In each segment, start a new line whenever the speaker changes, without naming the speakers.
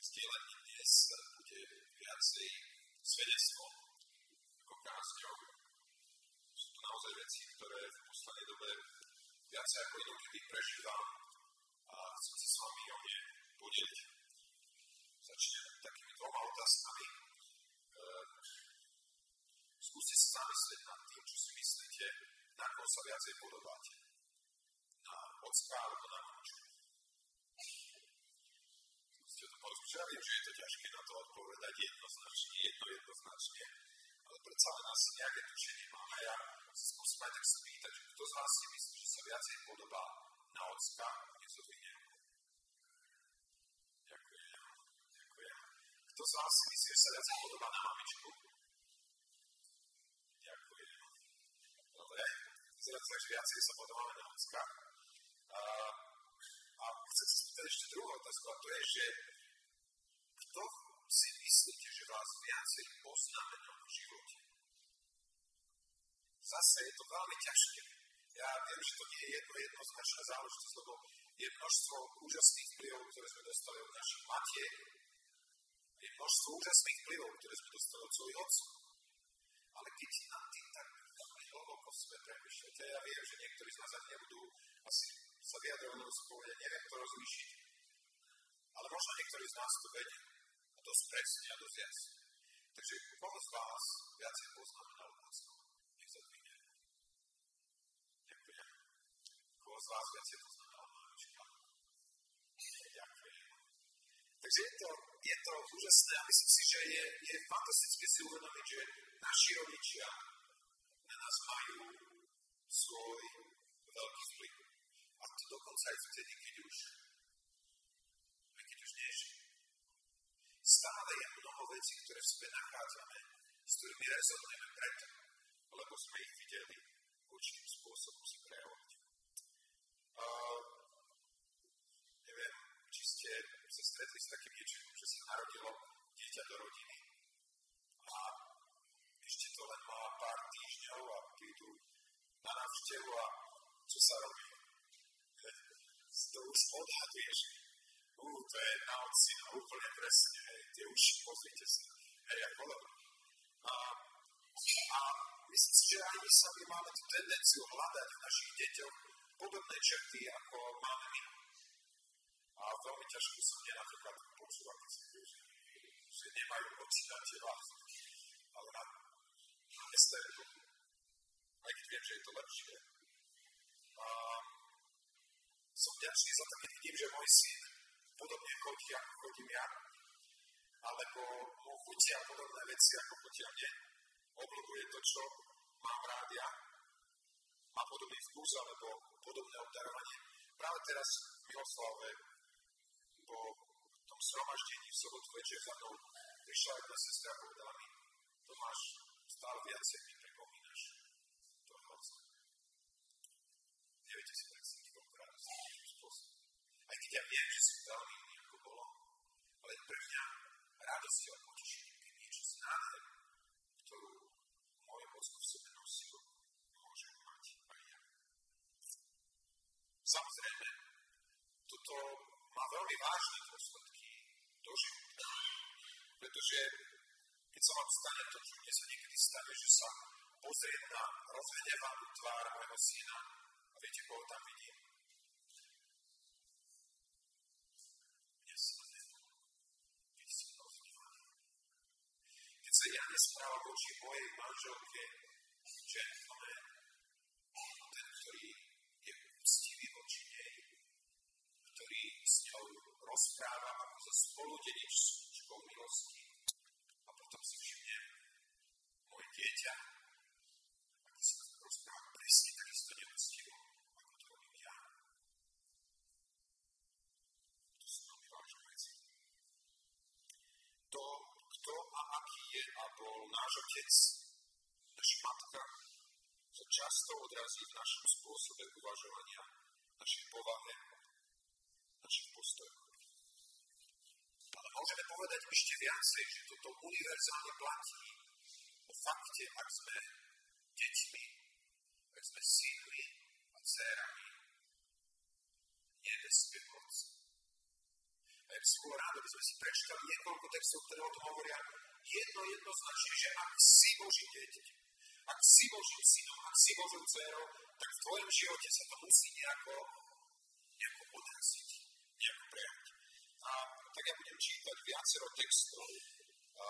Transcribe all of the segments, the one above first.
Zdieľanie dnes bude viacej svedectvo ako kázňou. Sú to naozaj veci, ktoré v poslednej dobe viacej ako inokedy prežívam a chcem sa s vami o ne podeliť. Začnem takými dvoma otázkami. Ehm, skúste sa zamyslieť nad tým, čo si myslíte, na koho sa viacej podobáte. Na ocka alebo na mamičku. Skúste to viem, že je to ťažké na to odpovedať jednoznačne, jedno jednoznačne, ale predsa len asi nejaké tušenie máme. Ja sa skúsim aj tak spýtať, kto z vás si myslí, že sa viacej podobá na ocka, nezodvihne Ďakujem, ďakujem. Kto z vás si myslí, že sa viacej podobá na mamičku? Ďakujem. Dobre, vyzerá to že viacej sa podobáme na ocka. A, a chcem sa spýtať ešte druhú otázku, a to je, že kto si myslíte, že vás viacej poznamenal v živote? Zase je to veľmi ťažké. Ja viem, že to nie je jedno jednoznačná záležitosť, lebo je množstvo úžasných vplyvov, ktoré sme dostali od našich matiek, je množstvo úžasných vplyvov, ktoré sme dostali od svojich otcov. Ale keď nad tým tak veľmi hlboko sme premyšľate, ja viem, že niektorí z nás ani nebudú asi sa vyjadrovať do ja neviem to rozlíšiť. Ale možno niektorí z nás to vedia. A dosť presne a dosť jasne. Takže koho z vás viacej poznamenal Otcov? Nech sa dvíne. Ďakujem. Koho z vás viacej poznamenal Mamička? Ďakujem. Takže je to, je to úžasné a myslím si, že je, je fantastické si uvedomiť, že naši rodičia na nás majú svoj veľký vplyv. A to dokonca aj vtedy, keď už, keď už nežijú. Stále je mnoho vecí, ktoré v sebe nachádzame, s ktorými rezonujeme preto, lebo sme ich videli určitým spôsobom si prejavovať. Uh, neviem, či ste sa stretli s takým niečím, že sa narodilo dieťa do rodiny a ešte to len má pár týždňov a prídu na návštevu a čo sa robí? To už odhaduje, že uh, to je na oci, no úplne presne, hej, tie uši, pozrite sa, hej, ako a, a myslím si, že aj my sami máme tú tendenciu hľadať v našich deťoch podobné črty, ako máme my. A veľmi ťažko sa mne napríklad počúva, keď si že, nemajú oči na teba, ale na, esteru. Aj keď viem, že je to lepšie. A som vďačný za to, keď vidím, že môj syn podobne chodí, ako chodím ja, alebo mu chutia podobné veci, ako chutia mne, obľúbuje to, čo mám rád ja, má podobný vkus alebo podobné obdarovanie. Práve teraz v Miloslave po tom sromaždení v sobotu večer za mnou prišla jedna sestra a povedala mi, Tomáš, stále viacej mi pripomínaš toho otca. Neviete si predstaviť, koľko radosti spôsobom. Aj keď ja viem, že sú veľmi ako bolo, ale pre mňa radosť a potešenie, keď niečo z nádheru, ktorú moje mozgu v sebe nosil, môžem mať aj ja. Samozrejme, toto má veľmi vážne dôsledky do života, pretože keď sa vám stane to, čo mne sa niekedy stane, že sa pozriem na rozhnevanú tvár môjho syna a viete, koho tam vidím? Nespráva voči mojej manželke gentleman, ten, ktorý je úctivý voči nej, ktorý s ňou rozpráva ako so spoludeničkou milosti a potom si všimnem moje dieťa, ako sa rozpráva presne takisto neúctivo, ako to robím ja. To sú veľmi vážne veci. To kto a aký je a bol náš otec, naša matka, sa často odrazí v našom spôsobe uvažovania, našej povahe, našich postojoch. Ale môžeme povedať ešte viacej, že toto univerzálne platí o fakte, ak sme deťmi, ak sme synmi a dcerami nebeského Otca. A ja by som bol rád, aby sme si prečítali niekoľko textov, ktoré o tom hovoria jedno jednoznačne, že ak si Boží dieťa, ak si Božím synom, ak si Božou dcerou, tak v tvojom živote sa to musí nejako, nejako odraziť, nejako prejaviť. A tak ja budem čítať viacero textov a,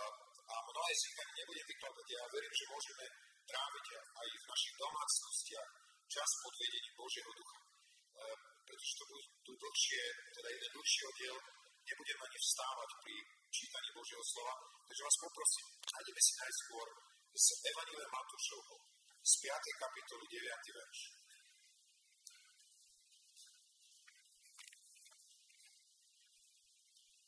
a mnohé z nich nebudem vykladať. Ja verím, že môžeme tráviť aj v našich domácnostiach čas pod vedením Božieho ducha. E, pretože to budú dlhšie, teda jeden dlhší oddiel, nebudem ani vstávať pri čítaní Božieho slova, takže vás poprosím, nájdeme si najskôr z Evangelia Matúšovho, z 5. kapitoly 9. verš.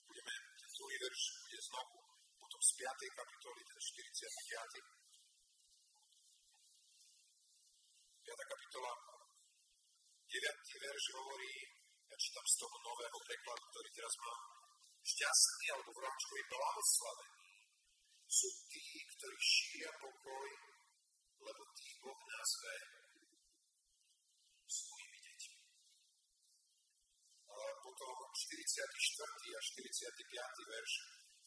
Budeme, ten druhý verš bude znovu, potom z 5. kapitoly, ten 45. 5. kapitola, 9. verš hovorí, ja čítam z toho nového prekladu, ktorý teraz mám, šťastný alebo v blahoslavení sú tí, ktorí šíria pokoj, lebo tých Boh nazve svojimi deťmi. A potom 44. a 45. verš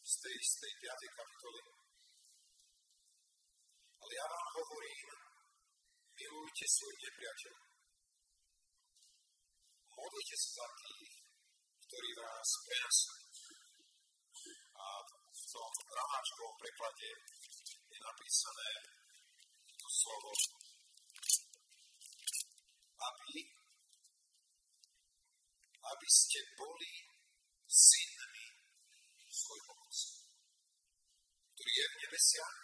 z tej istej 5. kapitoly. Ale ja vám hovorím, milujte svojich nepriateľov. Modlite sa za tých, ktorí vás prenasujú v tom ramáčkovom preklade je napísané to slovo aby, aby ste boli synmi svojho Otca, ktorý je v nebesiach,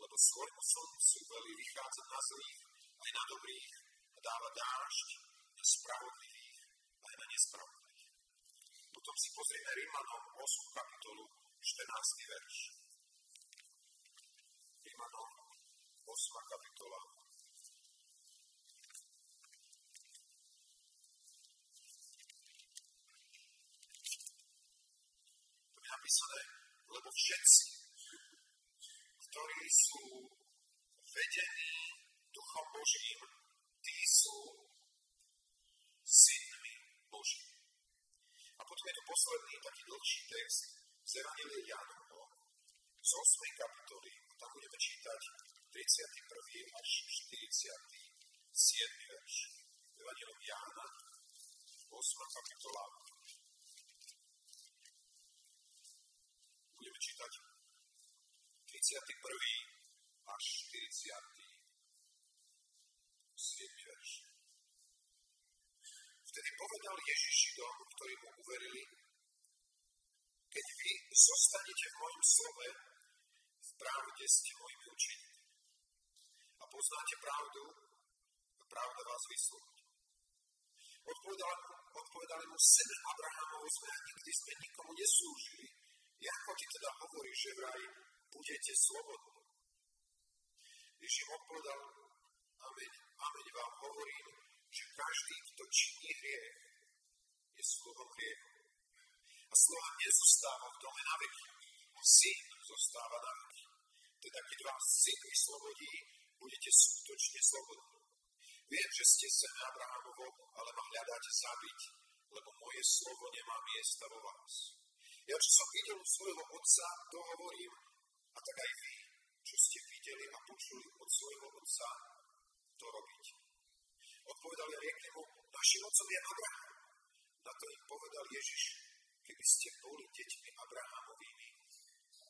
lebo svojmu slncu veľmi vychádza na zlých aj na dobrých a dáva dážď na spravodlivých aj na nespravodlivých. Potom si pozrieme Rímanom 8. kapitolu 14. verš. Rímanom 8. kapitola. To je napísané, lebo všetci, ktorí sú vedení Duchom Božím, tí sú synmi Boží. A potom je to posledný taký dlhší text, z Evangelie Jánovo z 8. kapitoly, tam budeme čítať 31. až 47. verš. Evangelium Jána, 8. kapitola. Budeme čítať 31. až 47. verš. Vtedy povedal Ježiš Židom, ktorí mu uverili, keď vy zostanete v mojom slove, v pravde ste mojimi učeníkmi. A poznáte pravdu, a pravda vás vyslúdi. Odpovedali, odpovedali mu sebe Abrahamovu sme nikdy sme nikomu neslúžili. Ako ty teda hovoríš, že vraj budete slobodní? Ježiš im odpovedal, amen, amen vám hovorím, že každý, kto činí hriech, je sluhom hriechu. A slova nezostáva v dome na veky. Syn zostáva na veky. Teda keď vás syn vyslobodí, budete skutočne slobodní. Viem, že ste sa na Abrahamovo, ale ma hľadáte zabiť, lebo moje slovo nemá miesta vo vás. Ja, čo som videl u svojho otca, to hovorím, a tak aj vy, čo ste videli a počuli od svojho otca, to robíte. Odpovedali a riekli mu, našim otcom je Abraham. Na to im povedal Ježiš, keby ste boli deťmi Abrahamovými,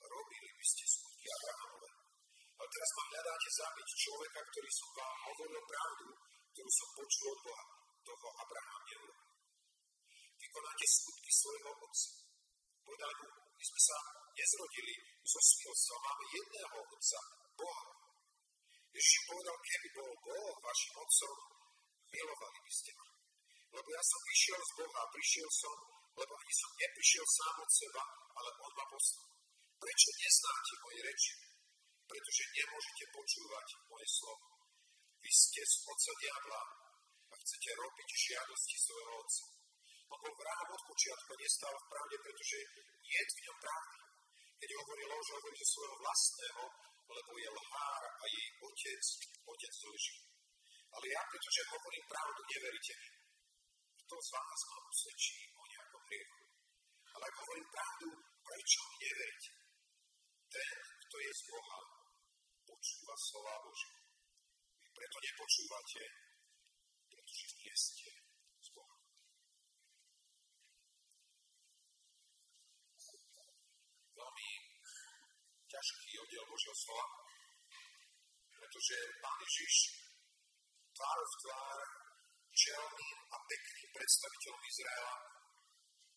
robili by ste skutky Abrahamove. Ale teraz ma hľadáte zabiť človeka, ktorý som vám hovoril pravdu, ktorú som počul od Boha. Toho Abraham neurobil. Vykonáte skutky svojho otca. Povedali mu, my sme sa nezrodili zo smilstva, máme jedného otca, Boha. Ježiš povedal, keby bol Boh vašim otcom, milovali by ste ma. Lebo ja som vyšiel z Boha, prišiel som lebo ani som neprišiel sám od seba, ale on ma poslal. Prečo neznáte moje reči? Pretože nemôžete počúvať moje slovo. Vy ste z otca diabla a chcete robiť žiadosti svojho otca. On bol od počiatku nestal v pravde, pretože nie je v ňom pravdy. Keď hovorí lož, hovorí svojho vlastného, lebo je lhár a jej otec, otec lží. Ale ja, pretože hovorím pravdu, neveríte mi. Kto z vás ma usvedčí hriechu. Ale ak hovorím pravdu, prečo neveriť? Ten, kto je z Boha, počúva slova Boží. Vy preto nepočúvate, pretože nie ste z Boha. Veľmi ťažký oddiel Božieho slova, pretože Pán Ježiš tvár v tvár čelným a pekným predstaviteľom Izraela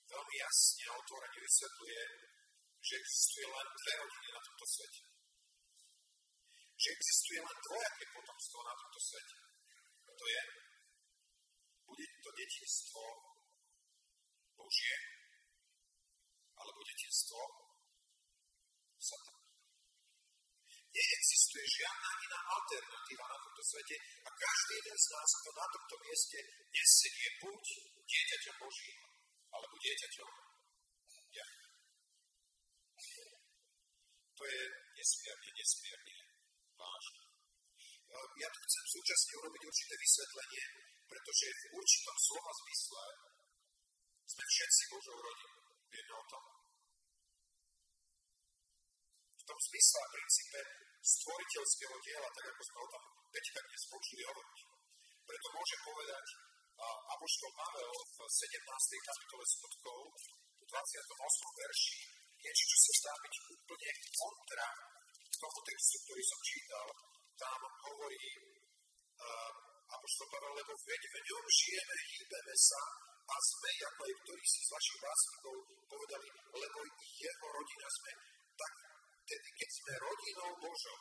veľmi jasne a otvorene vysvetľuje, že existuje len dve rodiny na tomto svete. Že existuje len dvojaké potomstvo na tomto svete. A to je, bude to detinstvo Božie, alebo detinstvo Satan. Neexistuje žiadna iná alternatíva na tomto svete a každý jeden z nás, kto na tomto mieste nesie, je buď dieťaťom Božím, alebo dieťaťom ja. To je nesmierne, nesmierne vážne. Ja tu chcem súčasne urobiť určité vysvetlenie, pretože v určitom slova zmysle sme všetci Božou rodinou. Vieme o tom? V tom zmysle a princípe stvoriteľského diela, tak ako sme o tom Peťka dnes počuli hovoriť. Preto môže povedať Apoštol Pavel v 17. kapitole skutkov, v 28. verši, niečo, čo sa zdá byť úplne kontra tomu textu, ktorý som čítal. Tam hovorí uh, Apoštol Pavel, lebo v ňom žijeme, hýbeme sa a sme, ako aj ktorí si z vašich vlastníkov povedali, lebo jeho rodina sme. Tak tedy, keď sme rodinou Božou,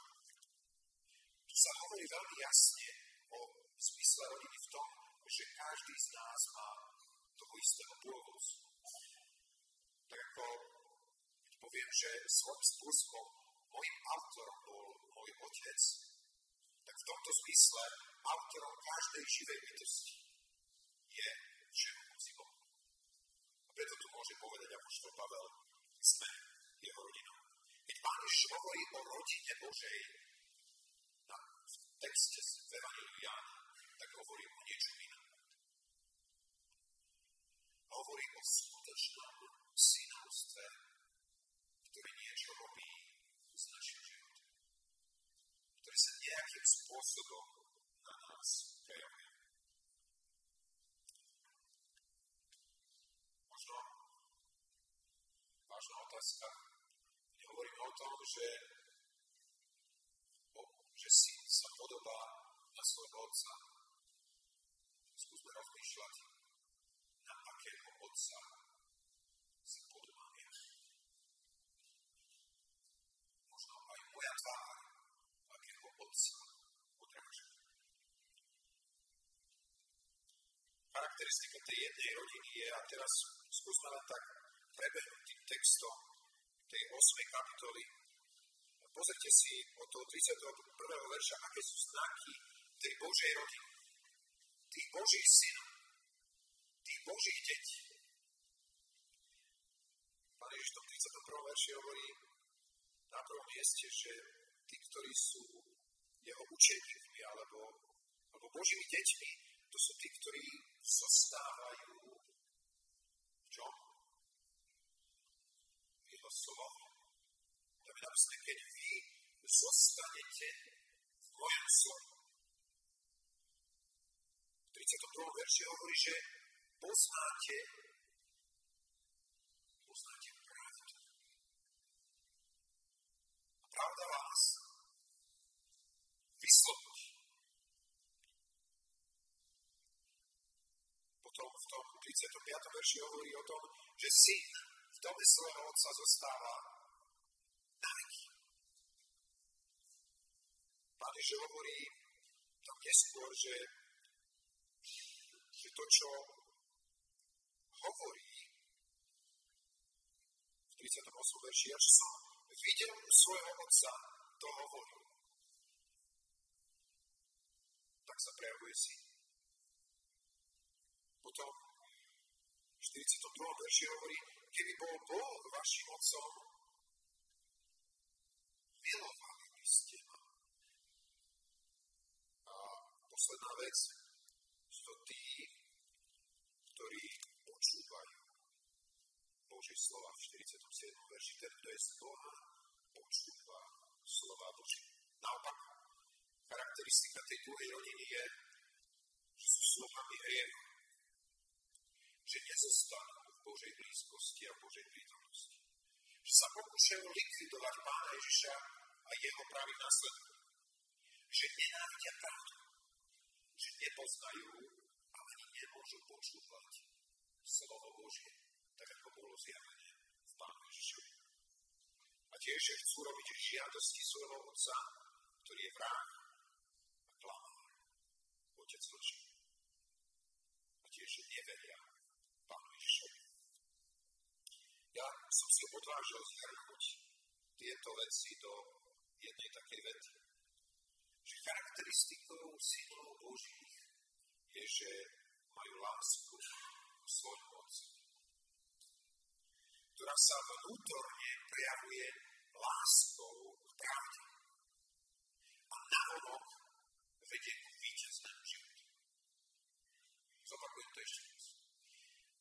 tu sa hovorí veľmi jasne o zmysle rodiny v tom, že každý z nás má toho istého pôvodu. Tak ako poviem, že svojím spôsobom môjim autorom bol môj otec, tak v tomto zmysle autorom každej živej bytosti je všemohúci Boh. A preto tu môže povedať Apoštol Pavel, sme jeho rodinou. Keď Pán Ježiš hovorí o rodine Božej na, texte z Evangeliu tak hovorí o niečom inom hovorí o skutočnom synovstve, ktorý niečo robí s našim životom. Ktorý sa nejakým spôsobom na nás prejavuje. Možno vážna otázka. Nehovoríme o tom, že, že syn sa podobá na svojho otca. Skúsme rozmýšľať, akého otca sa podobám ja. Možno aj moja tvár, akého otca odráža. Charakteristika tej jednej rodiny je, a teraz skúsme len tak prebehnúť tým textom tej 8. kapitoly. Pozrite si od toho 31. verša, aké sú znaky tej Božej rodiny, tých Božích synov Božích detí. Pán Ježiš v tom 31. verši hovorí na prvom mieste, že tí, ktorí sú jeho učeníkmi alebo, alebo Božími deťmi, to sú tí, ktorí zostávajú v čom? V jeho slovo. Tam je napísané, keď vy zostanete v mojom slovu. V 32. verši hovorí, že poznáte, poznáte pravdu. A pravda vás vyslobodí. Potom v tom 35. verši hovorí o tom, že syn v dome svojho otca zostáva na veky. Pán Ježiš hovorí tam neskôr, že, že to, čo hovorí v 38. verši, až som videl svojho otca, to hovorí. Tak sa prejavuje si. Potom v 42. verši hovorí, keby bol Boh vašim otcom, milovali by ste ma. A posledná vec, sú to tí, ktorí počúvajú Božie slova v 47. verši. Ten, kto je z Boha, počúva slova Božie. Naopak, charakteristika tej druhej rodiny je, že sú slovami hriechu. Že nezostanú v Božej blízkosti a Božej prítomnosti. Že sa pokúšajú likvidovať Pána Ježiša a jeho pravých následkov. Že nenávidia pravdu. Že nepoznajú a ani nemôžu počúvať slovo Božie, tak ako bolo zjavené v Pánu Ježišovi. A tiež, chcú robiť žiadosti svojho Otca, ktorý je vrah a klamár, Otec lží. A tiež, neveria Pánu Ježišovi. Ja som si odvážil zhrnúť tieto veci do jednej takej vety, že charakteristikou synov Božích je, že majú lásku k svojmu Otcu, ktorá sa vnútorne prejavuje láskou k pravde a navonok vedie k víťaznému životu. Zopakujem to ešte raz.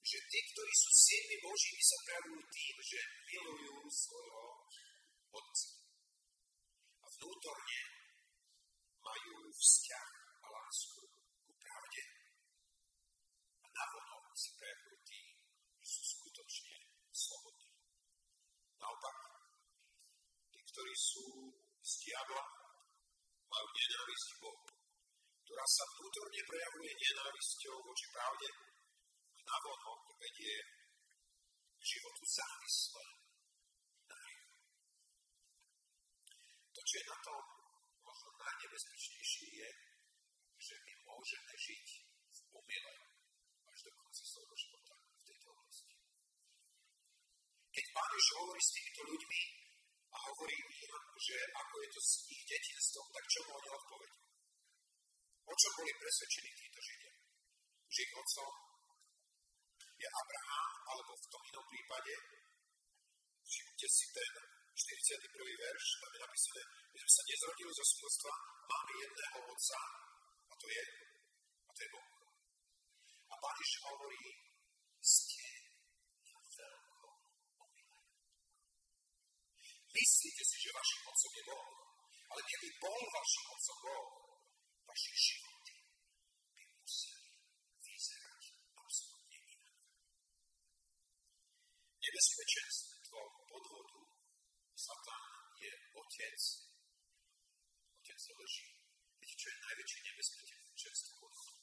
Že tí, ktorí sú synmi Božími, sa prejavujú tým, že milujú svojho Otca. A vnútorne majú vzťah a lásku ku pravde. A navonok sa prejavujú tým, že sú skutočne slobodní. Naopak, tí, ktorí sú z diabla, majú nenávisť Bohu, ktorá sa vnútorne prejavuje nenávisťou voči pravde a navonok vedie k životu závislé na hriechu. To, čo je na tom možno najnebezpečnejšie, je, že my môžeme žiť v omyle až do konca svojho života v tejto oblasti. Keď Pán Ježiš hovorí s týmito ľuďmi a hovorí im, že ako je to s ich detinstvom, tak čo mu oni odpovedí? O čom boli presvedčení títo Židia? Že ich otcom je Abraham, alebo v tom inom prípade, všimnite si ten 41. verš, tam je napísané, my sme sa nezrodili zo smilstva, máme jedného otca, a to je, a to je Boh. A Pán hovorí, ste na veľkom omyle. Myslíte si, že vašim otcom je Boh, ale keby bol vašim otcom Boh, vaše životy by museli vyzerať absolútne inak. Nebezpečenstvo podvodu Satan je otec, otec lží. Viete, čo je najväčšie nebezpečenstvo podvodu?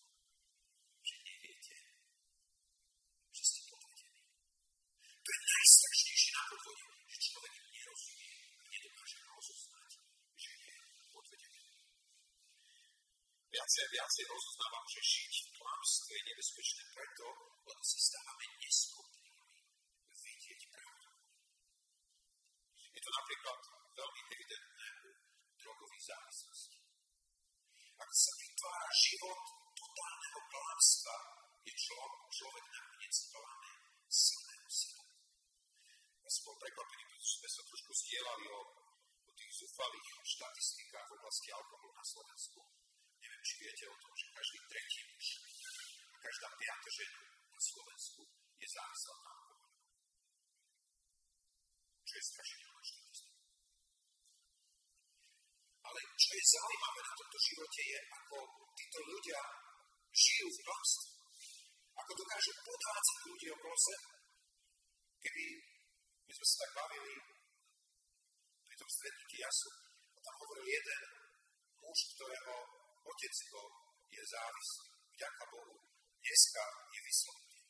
A viacej rozoznávam, že žiť v klamstve je nebezpečné preto, lebo sa stávame neschopnými vidieť pravdu. Je to napríklad veľmi evidentné u drogových závislostí. Ak sa vytvára život totálneho klamstva, je člo, človek nakoniec klaný samého seba. Ja som bol prekvapený, pretože sme sa trošku stielali o, o tých zúfalých štatistikách v oblasti alkoholu na Slovensku. Neviem, či viete o tom, že každý tretí muž a každá piata žena na Slovensku je závislá na alkoholu. Čo je štatistika. Ale čo je zaujímavé na tomto živote je, ako títo ľudia žijú v klamstve. Ako dokážu podvádzať ľudí okolo seba. Keby my sme sa tak bavili pri tom stretnutí jasu, a tam hovoril jeden muž, ktorého otecko je závislý. Vďaka Bohu, dneska je vyslobodný.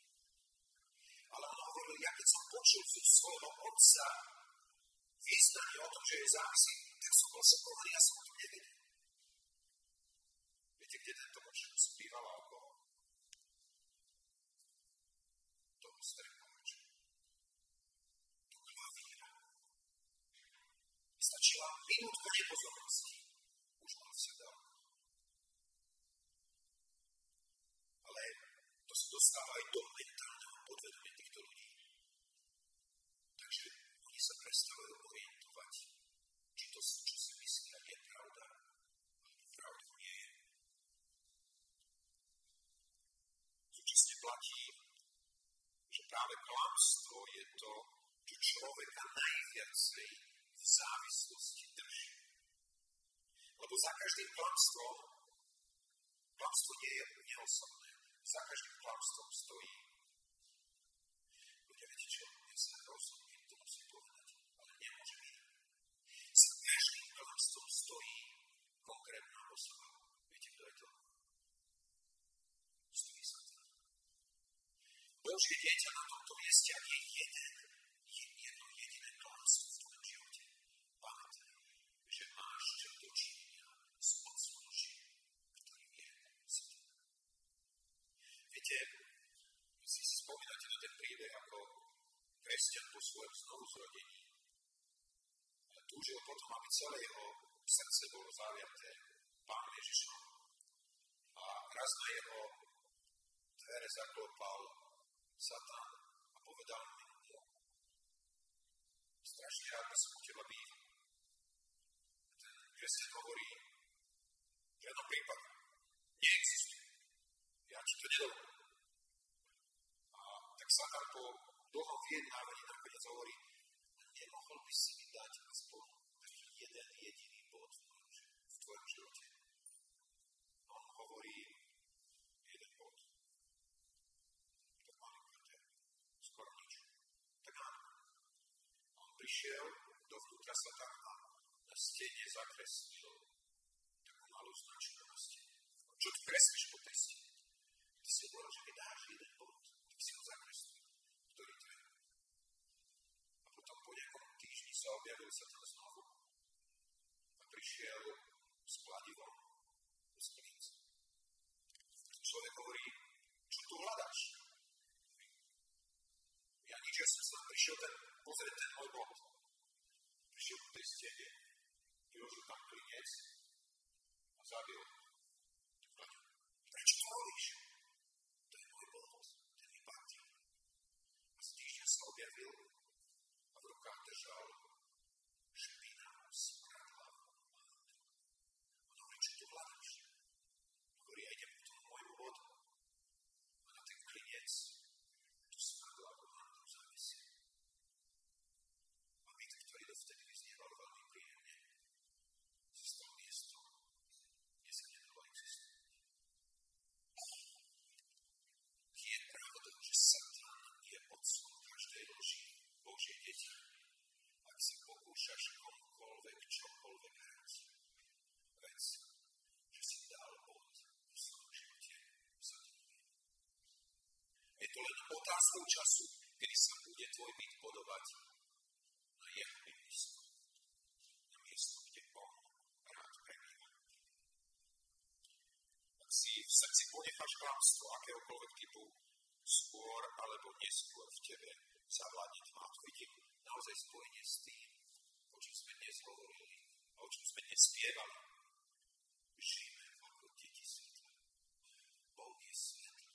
Ale on hovoril, ja keď som počul z svojho otca význanie o tom, že je závislý, tak som bol šokovaný, ja som o tom nevedel. Viete, kde tento muž spíval alkohol? To strekovača. Do klavíra. Stačila minútka nepozornosti. Už mal v sebe Ale to sa dostáva aj do mentálneho podvedomia týchto ľudí. Takže oni sa prestávajú orientovať, či to, čo si myslia, je pravda, alebo pravda nie je. Súčasne platí, že práve klamstvo je to, čo človeka najviacej v závislosti drží. Lebo za každým klamstvom, klamstvo nie je neosobné, za každým klamstvom stojí. Ľudia, viete čo, ja sa rozumiem, to musím povedať, ale nemôžem inak. Za každým klamstvom stojí konkrétna osoba. Viete, kto je to? Stojí sa to. Božie dieťa na tomto mieste, je jeden, je jedno jediné klamstvo v tvojom živote. Pamätaj, že máš čo dočinenia s Otcom ktorý je Satan. Viete, si si spomínate na ten príbeh, ako kresťan po svojom znovu zrodení túžil potom, aby celé jeho srdce bolo zaviaté Pán Ježišom. A raz na jeho dvere zaklopal Satan a povedal mi, strašne rád by som u teba. Ten kresťan hovorí, v žiadnom prípade neexistuje. Ja ti to nedovolím. A tak Satan po dlhom vyjednávaní nakoniec hovorí, nemohol by si mi dať aspoň jeden jediný bod v tvojom živote. On hovorí jeden bod. Tak malinko, skoro nič. Tak áno. On prišiel dovnútra sa tam a na stene zakreslil takú malú značku na stene. Čo ty kreslíš po tej stene? Ty si hovoril, že mi dáš jeden bod, tak si ho zakreslil. Ktorý to? A potom po nejakom týždni sa objavil sa tam znovu a prišiel s kladivom z klinca. Človek hovorí, čo tu hľadáš? Ja nič, ja som sa prišiel ten, pozrieť ten môj bod. Prišiel ku tej stene, vyložil tam klinec a zabil Prečo to robíš? To je môj bod, ten mi patrí. A z týždňa sa objavil a v rukách držal špinavú smradlavú mantu. On hovorí, čo tu hľadáš? Hovorí, ja idem k tomu môjmu bodu. A na ten klinec tú smradlavú mantu zavisí. A byt, ktorý dovtedy vyznieval veľmi príjemne, si stal miesto, kde sa nedalo existovať. Je pravdou, že Satan je otcom každej loži Božie deti. Ak sa pokúšaš komukoľvek čokoľvek hrať, vec, že si dal bod v svojom živote Satanovi. Je to len otázkou času, kedy sa bude tvoj byt podobať na jeho miesto. Na miesto, kde on rád prebýva. Ak si v srdci ponecháš klamstvo akéhokoľvek typu, skôr alebo neskôr v tebe zavládne tma. To naozaj spojenie s tým, o čom sme dnes hovorili a o čom sme dnes spievali. Žijeme ako deti svetla. Boh je svetlo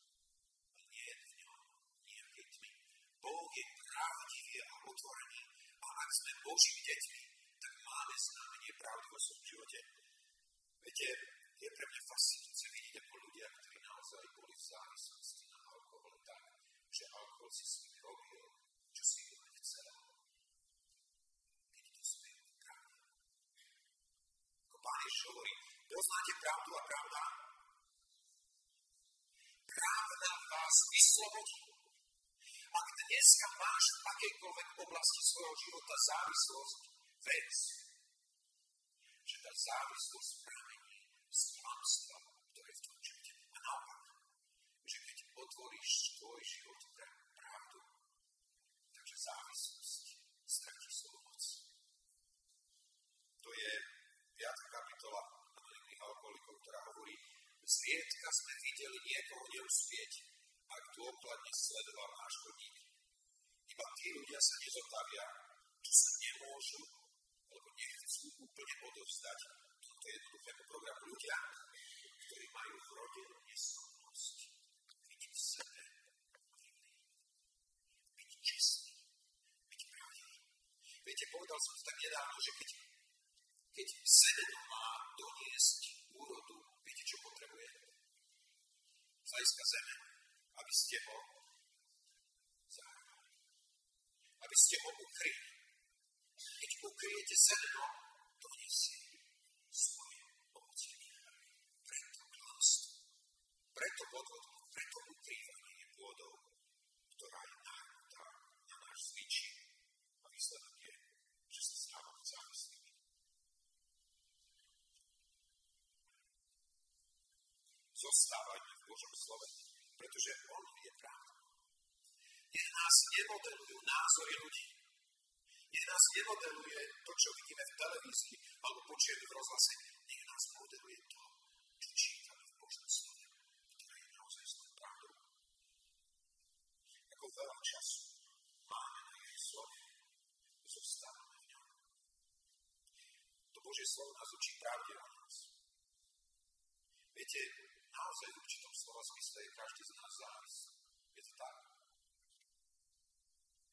a nie je v ňom nejakej tmy. Boh je pravdivý a otvorený a ak sme Božími deťmi, tak máme znamenie pravdy vo svojom živote. Viete, je pre mňa fascinujúce vidieť, ako ľudia, ktorí naozaj boli v závislosti na alkohol tak, že alkohol si s nimi robil, čo si len chcel. Keď to spejú pravda. Ako Pán Ježiš hovorí, poznáte pravdu a pravda? Pravda vás vyslobodí. Ak dneska máš v akejkoľvek oblasti svojho života závislosť, vec, že tá závislosť pramení z klamstva, ktoré v tom živote. A naopak, že keď otvoríš tvoj život pre pravdu, takže závislosť stratí svoju moc. To je 5. kapitola anonimných alkoholikov, ktorá hovorí, zriedka sme videli niekoho neúspieť, ak dôkladne sledoval náš chodník. Iba tí ľudia sa nezotavia, čo sa nemôžu alebo nechcú úplne odovzdať tomuto jednoduchému programu. Ľudia, ktorí majú v rodinu neschopnosť byť v sebe byť čistý, byť pravdivý. Viete, povedal som to tak nedávno, že keď, keď semeno má doniesť úrodu, viete, čo potrebuje? Z hľadiska aby ste ho zahrali. aby ste ho ukryli. Keď ukryjete zrno, to nesie svoje ovocie. Preto klamstvo, preto podvod, preto ukrývanie je ktorá je náhnutá na náš zvyčí a výsledok je, že sa stávame závislými. Zostávajme v Božom slove, pretože On je pravda. Nech nás nemodelujú názory ľudí. Nech nás nemodeluje to, čo vidíme v televízii alebo počujeme v rozhlase. Nech nás modeluje to, čo čítame v Božom slove, ktoré je naozaj svojou pravdou. Ako veľa času máme na jej slove, zostávame v ňom. To Božie slovo nás učí pravde o nás. Viete, naozaj v určitom slova zmysle je každý z nás závis. Je to tak?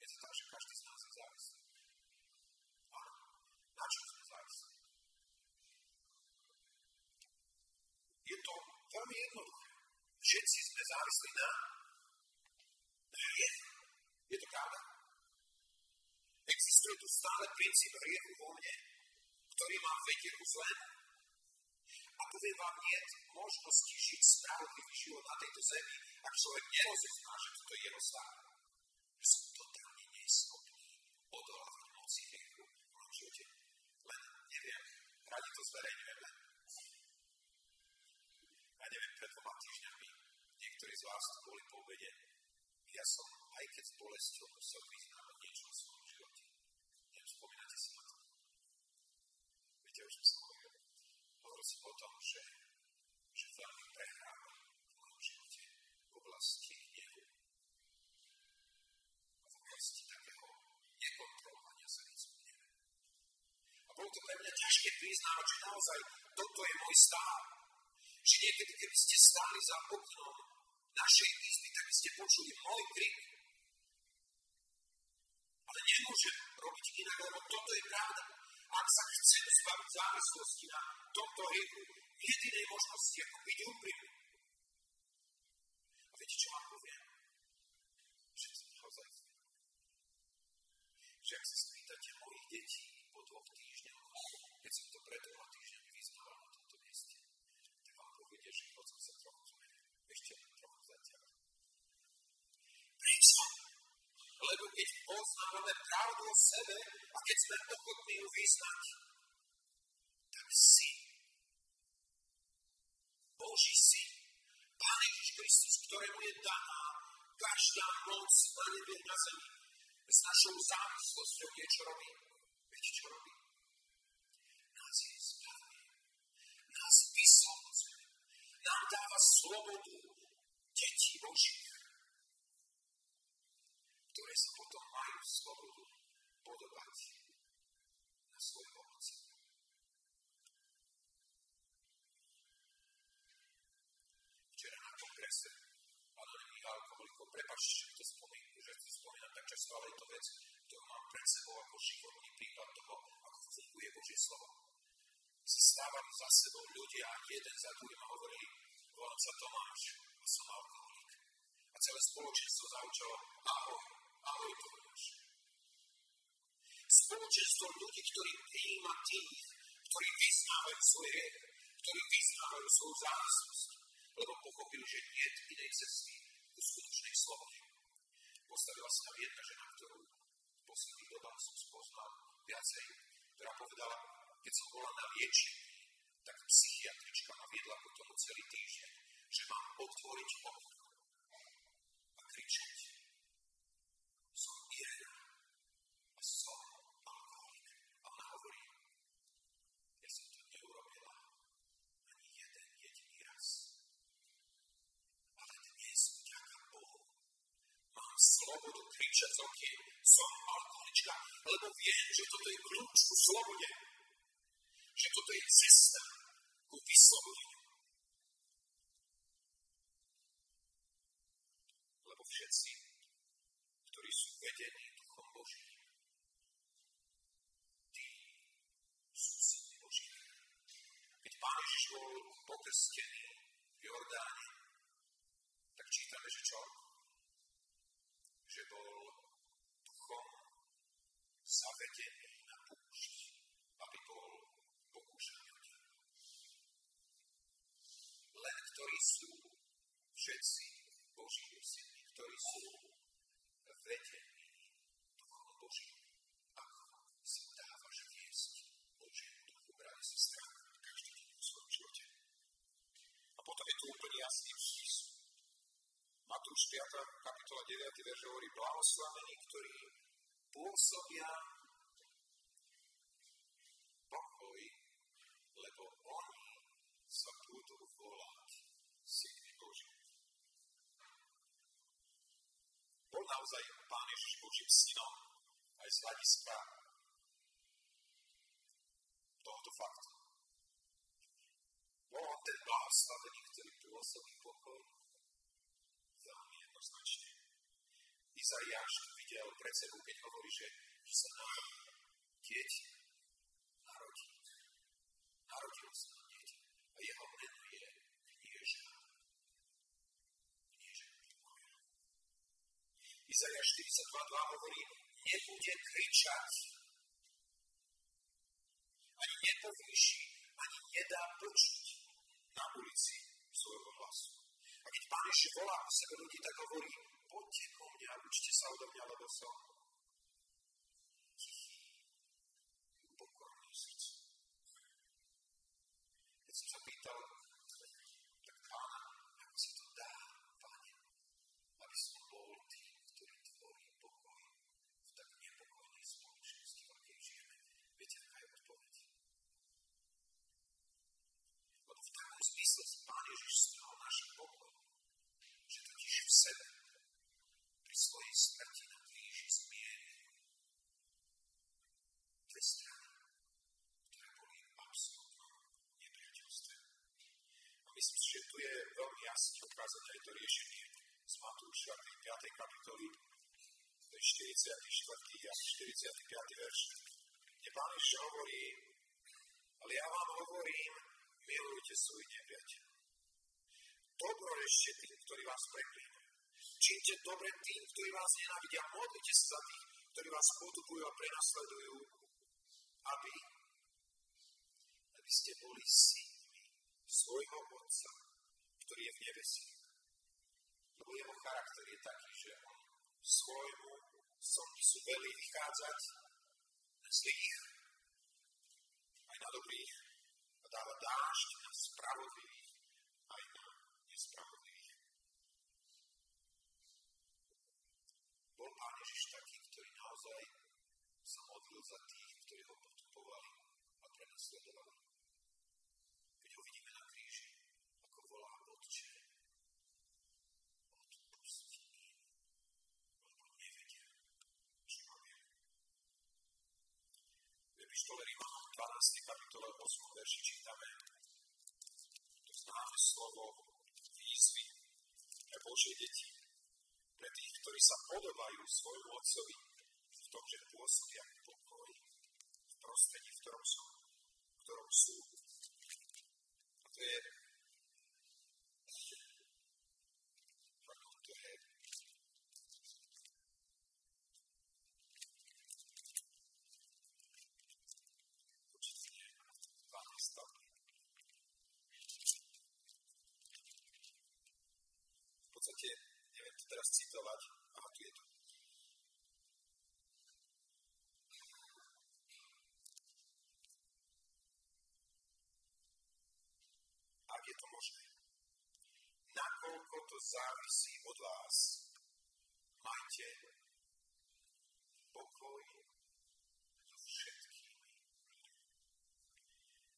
Je to tak, že každý z nás je závislý. Áno. Na čom sme závislí? Je to veľmi jednoduché. Všetci sme závislí na hriechu. Je to pravda? Existuje tu stále princíp hriechu vo mne, ktorý má vedieť ku zlému. A poviem vám, nie možnosti žiť spravodlivý život na tejto zemi, ak človek nerozozná, že toto je jeho stále. Že totálne neschopný odolávať moci hriechu v mojom živote. Len neviem, radi to zverejňujeme. Ja neviem, pred dvoma týždňami niektorí z vás tu boli po obede. Ja som, aj keď s bolesťou, musel vyznávať niečo o svojom živote. Neviem, spomínate si na to? Viete, o čom som som o tom, že, že veľmi prehrávam v mojom živote v oblasti hnevu v oblasti takého nekontrolovania sa hneve. A bolo to pre mňa ťažké priznávať, že naozaj toto je môj stav. Že niekedy, keby ste stáli za oknom našej izby, tak by ste počuli môj krik. Ale nemôžem robiť inak, lebo toto je pravda. Ak sa chcem zbaviť závislosti na tomto hriechu, jedinej možnosti, ako byť úprimný. A viete, čo vám poviem? Že to naozaj že ak sa spýtate mojich detí po dvoch týždňoch, keď som to pred dvoma týždňami vyznával na tomto mieste, tak vám povedia, že život som sa trochu zmenil. Ešte len trochu zatiaľ. Prečo? Lebo keď poznávame pravdu o sebe a keď sme ochotní ju vyznať, tak syn, Boží syn, Pán Ježiš Kristus, ktorému je daná každá moc na nebi na zemi, s našou závislosťou niečo robí. Viete, čo robí? Nás je zbavuje. Nás vyslobozuje. Nám dáva slobodu detí Božích, ktoré sa potom majú slobodu podobať na svojho Otca. Včera na kongrese anonimných alkoholikov, prepačte, že to spomínam, že to spomínam tak často, ale je to vec, ktorú mám pred sebou ako životný príklad toho, ako funguje Božie slovo. Si stávali za sebou ľudia jeden za druhým a hovorili, volám sa Tomáš a som alkoholik. A celé spoločenstvo zaučalo, ahoj, ahoj Tomáš. Spoločenstvo ľudí, ktorí prijíma tých, ktorí vyznávajú svoje ktorí vyznávajú svoju závislosť, lebo pochopili, že nie je inej cesty ku skutočnej slobode. Postavila sa tam jedna žena, ktorú v posledných dobách som spoznal viacej, ktorá povedala, keď som bola na liečení, tak psychiatrička ma viedla po tomu celý týždeň, že mám otvoriť okno a kričať. Som Irena a som alkoholik. A ona hovorí, ja som to neurobila ani jeden jediný raz. Ale dnes, vďaka Bohu, mám slobodu kričať z okien, som alkoholička, lebo viem, že toto je kľúč ku slobode. Že toto je cesta ku vyslobodeniu. Lebo všetci, ktorí sú vedení Duchom Božím, tí sú syny Boží. Keď Pán Ježiš bol pokrstený v Jordáne, tak čítame, že čo? Že bol duchom zavedený na púšť, aby bol pokúšaný Len ktorí sú všetci Boží synmi, ktorí sú vedení Duchom Božím, ako si dávaš viesť Božiemu duchu, brali si strach v svojom živote. A potom je tu úplne jasný přístup. Matúš 5. kapitola 9. verš hovorí blahoslavení, ktorí pôsobia pokoj, lebo oni sa budú volať naozaj Pán Ježiš Božím synom aj z hľadiska tohoto faktu. Bol on ten blahoslavený, ktorý pôsobí pokoj? Veľmi jednoznačne. Izaiáš to videl pred sebou, keď hovorí, že, že sa nám dieťa narodí. Narodilo sa nám dieťa. A jeho meno je Izaiáš 42.2 hovorí, nebude kričať, ani nepovýši, ani nedá počuť na ulici svojho hlasu. A keď Pán ešte volá o sebe ľudí, tak hovorí, poďte ko mňa, učte sa odo mňa, lebo som tichý, pokorný srdce. Keď som sa pýtal, tak pána, ako sa to dá, páne, aby som bol tým, ktorý tvorí pokoj v tak nepokojnej spoločnosti, v akej žijeme. Viete, aká je odpoveď? Lebo v takom zmysle Pán Ježiš stal náš pokoj, že totiž v sebe svojej smrti na kríži zmieril dve strany, ktoré boli v absolútnom nepriateľstve. A myslím si, že tu je veľmi ukázané aj to riešenie z Matúša 5. kapitoly, to je 44. a 45. verš, kde Pán Ježiš hovorí, ale ja vám hovorím, milujte svoj nepriateľ. Dobro ešte tým, ktorí vás preklínajú Čínte dobre tým, ktorí vás nenávidia. Modlite sa za tých, ktorí vás potupujú a prenasledujú, aby, aby ste boli synmi svojho Otca, ktorý je v nebesi. Lebo jeho charakter je taký, že on svojmu sú veľmi vychádzať na zlých aj na dobrých a dáva dážď na spravodlivých aj na nespravodlivých. Bol Pán Ježiš taký, ktorý naozaj sa modlil za tých, ktorí ho potupovali a prenasledovali. Keď ho vidíme na kríži, ako volá Otče, odpusti im, lebo nevedia, čo robia. V epištole Rímanom 12. kapitole 8. verši čítame to známe slovo výzvy pre Božie deti pre tých, ktorí sa podobajú svojmu otcovi v tom, že pôsobia pokoj v prostredí, v ktorom sú. V ktorom sú. A to je pardon, to je určite 12. V podstate neviem to teraz citovať, ale tu je to. Ak je to možné, nakoľko to závisí od vás, majte pokoj so všetkými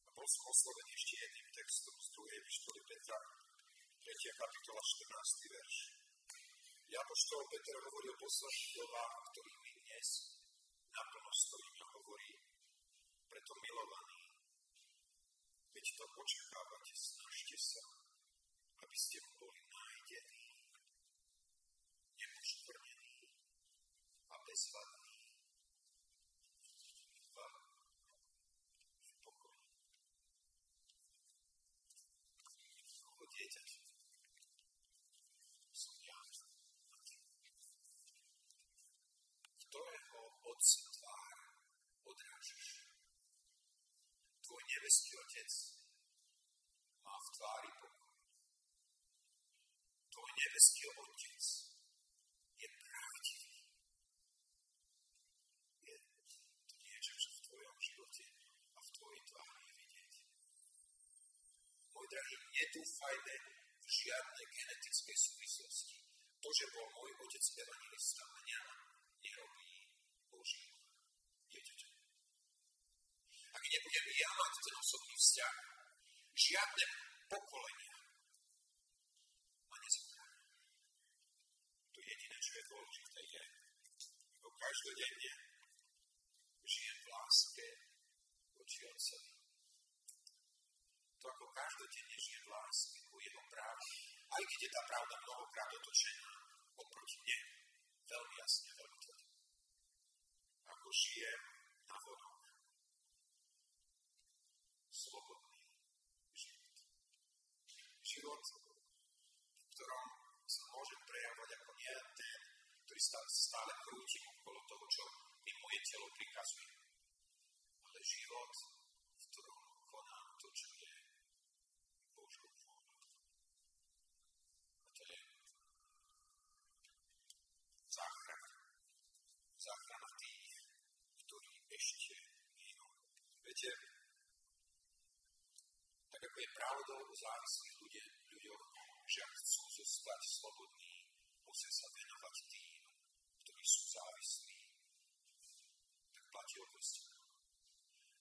A bol som oslovený ešte jedným textom z 2. epištoly Petra, 3. kapitola, 14. verš. Ja poštol Peter hovoril posledných dobách, ktorými dnes naplno stojíme, hovorí, preto milovaní, keď to očakávate, snažte sa, aby ste boli nájdení, nepoškvrnení a bezvadní v, v pokoji. Ako dieťaťa ktorého Otca tvár nebeský Otec má v tvári Boha. Tvoj nebeský Otec je pravdivý. Je to niečo, čo v tvojom živote a v tvojej tvári je vidieť. Môj drahý, nedúfajme v žiadnej genetickej súvislosti. To, že bol môj otec evangelista, mňa nerobí Božím dieťaťom. Ak mať ten osobný vzťah, žiadne pokolenia ma nezachránia. To jediné, čo je dôležité, je, ako každodenne žijem v láske voči Otcovi. To ako každodenne žijem v láske ku jeho práve, aj keď je tá pravda mnohokrát otočená oproti mne, veľmi jasne, veľmi tvrdo. Ako žijem na vonok slobodný život. Život, v ktorom sa môžem prejavovať ako nie ten, ktorý stále krútim okolo toho, čo mi moje telo prikazuje. Ale život, v ktorom konám to, čo je Božou vôľou. A to je záchrana. Záchrana tých, ktorí ešte hynú. Viete, tak ako je pravdou o závislých ľudia, ľuďoch, že ak chcú zostať slobodní, musia sa venovať tým, ktorí sú závislí, tak platí o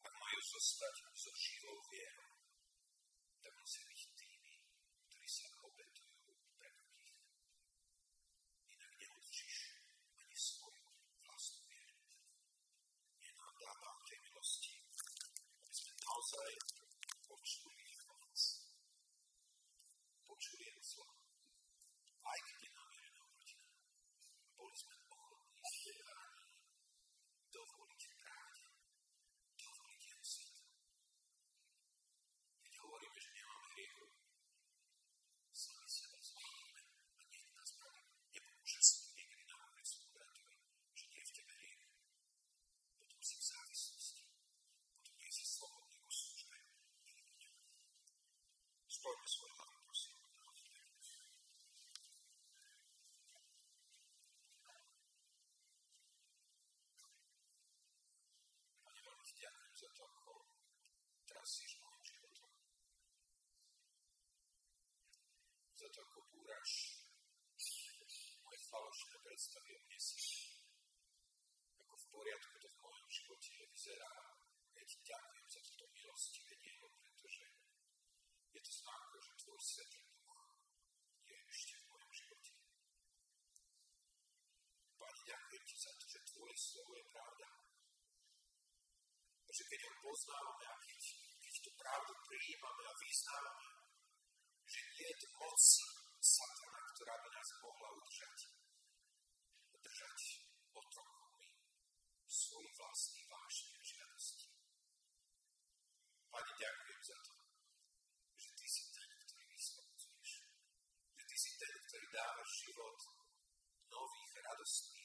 Ak majú zostať so živou vierou, tak musia byť tými, ktorí sa obetujú pre druhých. Inak neudržíš ani svoju vlastnú vieru. Nenadávam tej milosti, aby sme naozaj počuli hlas. Počuli jeho slovo. Aj keď je namierené proti nám. Boli sme ochotní zdeláni dovoliť pravde, dovoliť jeho svetlo. Keď hovoríme, že nemáme hriechu, sami seba zvolíme a nech nás praví. Nepomôže sa to niekedy nahovoriť svojmu bratovi, že nie je v tebe hriech. Potom si v závislosti. Potom nie si slobodný ku službe. Spojme svoje hlavy, prosím. Pane, veľmi ti ďakujem za to, ako trasíš môjim životom. Za to, ako búraš moje falošné predstavy o mne si. Ako v poriadku to v mojom živote vyzerá. Ja ti ďakujem za túto milostivé dielo, pretože je to znak, že tvoj svetý duch je ešte v mojom živote. Pane, ďakujem ti za to, že tvoje slovo je pravda. Že keď ho poznávame a keď, keď tú pravdu prijímame a vyznávame, že nie je moc satana, ktorá by nás mohla udržať. Držať otrokmi svojich vlastných vášnych žiadostí. Pane, ďakujem za to, nových radostí.